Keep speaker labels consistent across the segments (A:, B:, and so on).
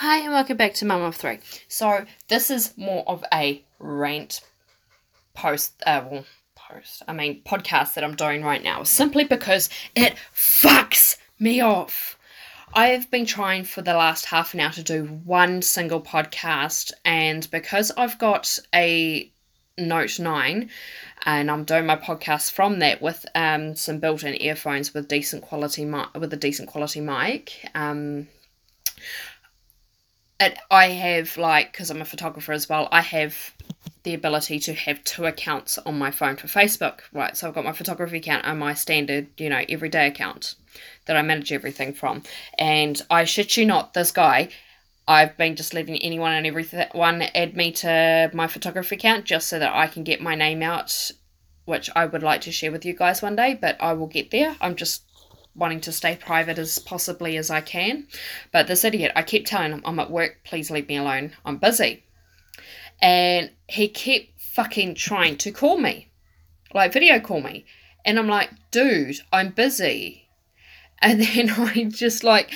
A: Hi, and welcome back to Mum of Three. So, this is more of a rant post, uh, well, post, I mean, podcast that I'm doing right now, simply because it fucks me off. I have been trying for the last half an hour to do one single podcast, and because I've got a Note 9 and I'm doing my podcast from that with um, some built-in earphones with decent quality mi- with a decent quality mic. Um, it, I have like because I'm a photographer as well. I have the ability to have two accounts on my phone for Facebook. Right, so I've got my photography account and my standard, you know, everyday account that I manage everything from. And I shit you not, this guy. I've been just letting anyone and everyone add me to my photography account just so that I can get my name out, which I would like to share with you guys one day, but I will get there. I'm just wanting to stay private as possibly as I can. But this idiot, I kept telling him, I'm at work, please leave me alone, I'm busy. And he kept fucking trying to call me, like video call me. And I'm like, dude, I'm busy. And then I just like,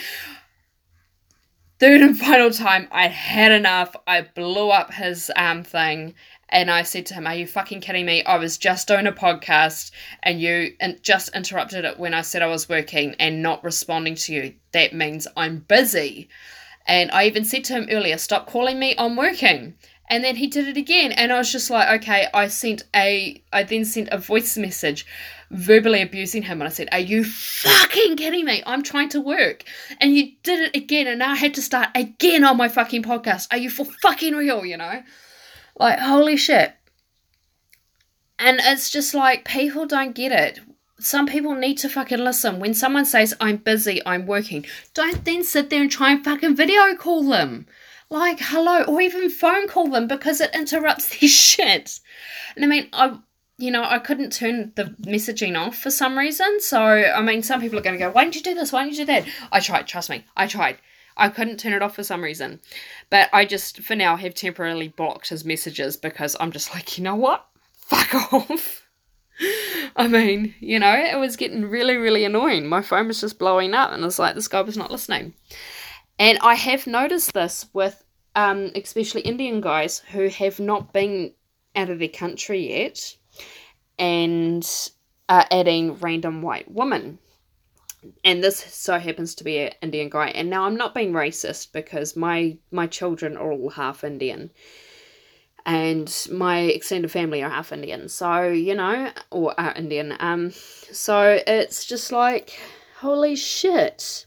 A: third and final time, I had enough. I blew up his um thing and I said to him, Are you fucking kidding me? I was just doing a podcast and you just interrupted it when I said I was working and not responding to you. That means I'm busy. And I even said to him earlier, Stop calling me, I'm working. And then he did it again. And I was just like, okay, I sent a I then sent a voice message verbally abusing him and I said, Are you fucking kidding me? I'm trying to work. And you did it again and now I had to start again on my fucking podcast. Are you for fucking real, you know? Like, holy shit. And it's just like, people don't get it. Some people need to fucking listen. When someone says, I'm busy, I'm working, don't then sit there and try and fucking video call them. Like, hello, or even phone call them because it interrupts their shit. And I mean, I, you know, I couldn't turn the messaging off for some reason. So, I mean, some people are going to go, why didn't you do this? Why didn't you do that? I tried, trust me, I tried. I couldn't turn it off for some reason. But I just, for now, have temporarily blocked his messages because I'm just like, you know what? Fuck off. I mean, you know, it was getting really, really annoying. My phone was just blowing up, and it's like this guy was not listening. And I have noticed this with um, especially Indian guys who have not been out of their country yet and are adding random white women and this so happens to be an Indian guy. And now I'm not being racist because my my children are all half Indian, and my extended family are half Indian. So you know, or are Indian. Um, so it's just like, holy shit.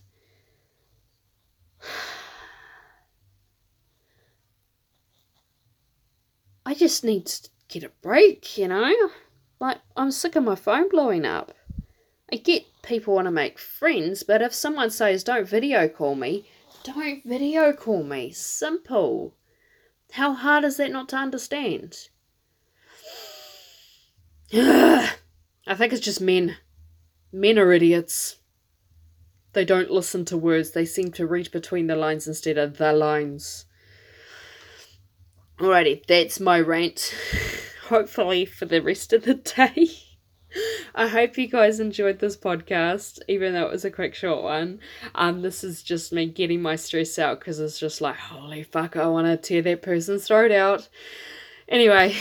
A: I just need to get a break, you know? Like, I'm sick of my phone blowing up. I get people want to make friends, but if someone says don't video call me, don't video call me. Simple. How hard is that not to understand? I think it's just men. Men are idiots. They don't listen to words, they seem to read between the lines instead of the lines. Alrighty, that's my rant. Hopefully, for the rest of the day. I hope you guys enjoyed this podcast, even though it was a quick, short one. Um, this is just me getting my stress out because it's just like, holy fuck, I want to tear that person's throat out. Anyway,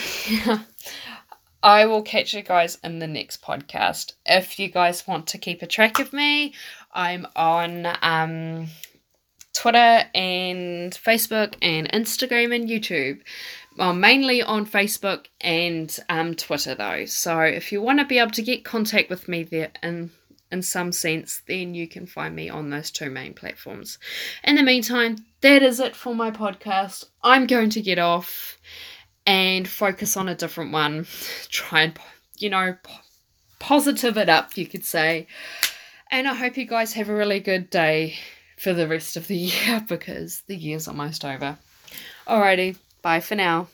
A: I will catch you guys in the next podcast. If you guys want to keep a track of me, I'm on um, Twitter and Facebook and Instagram and YouTube well, mainly on Facebook and um, Twitter though. So if you want to be able to get contact with me there in in some sense, then you can find me on those two main platforms. In the meantime, that is it for my podcast. I'm going to get off and focus on a different one. Try and you know positive it up, you could say. And I hope you guys have a really good day for the rest of the year because the year's almost over. Alrighty. Bye for now.